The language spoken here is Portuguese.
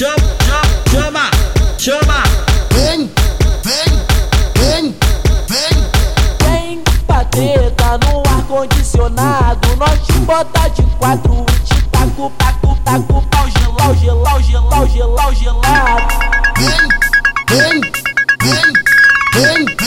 chama, chama, chama. Vem, vem, vem, vem. Vem pateta no ar condicionado, nós te bota de quatro e te taco, taco, taco, pau gelau, gelau, gelau, gelau, gelado. Vem, vem, vem, vem.